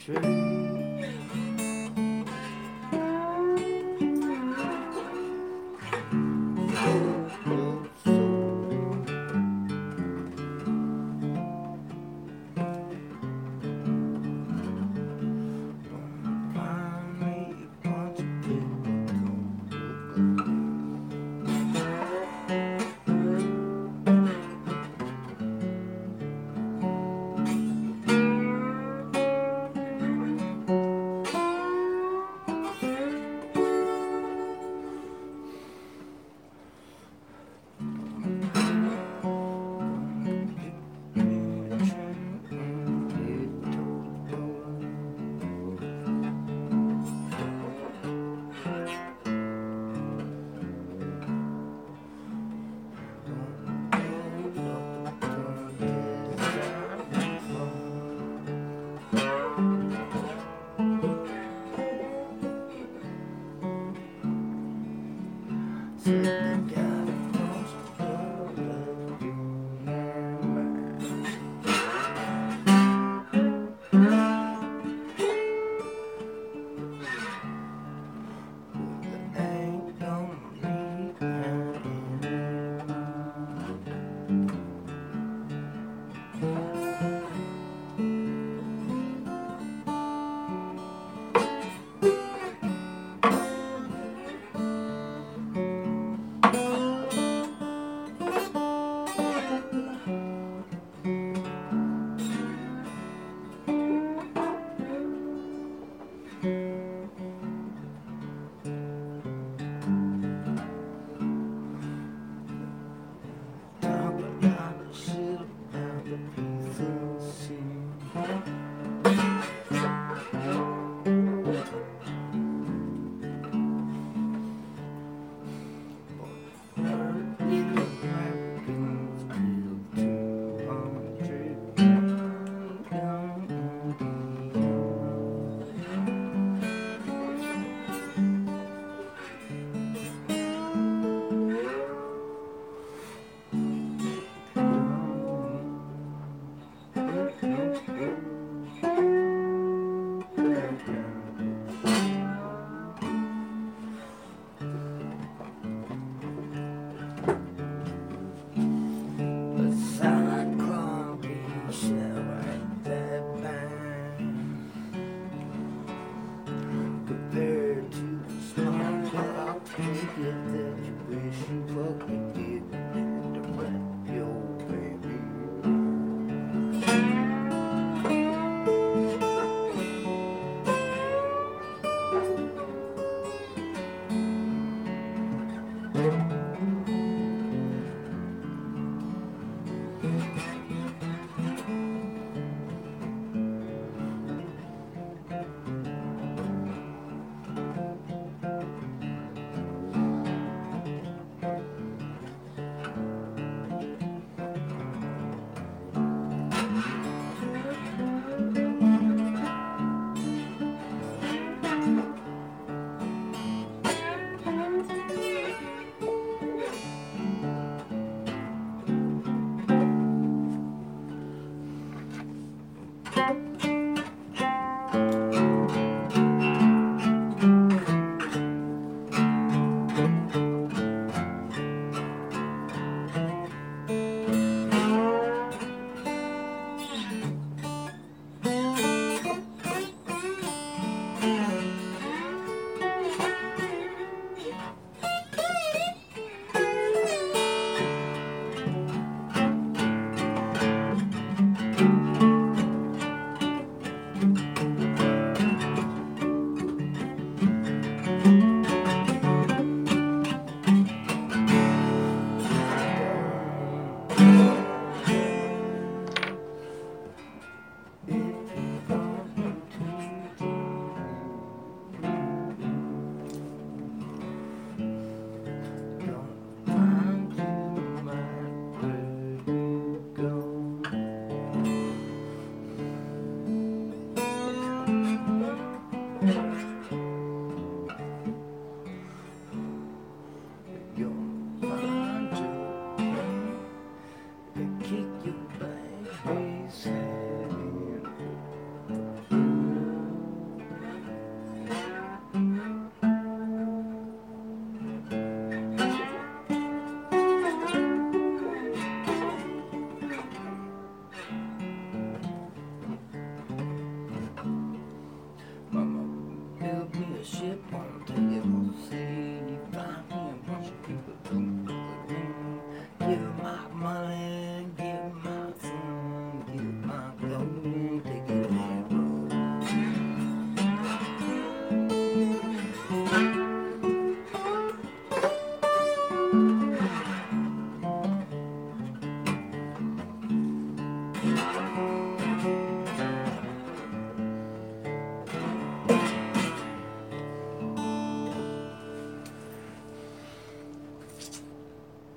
true.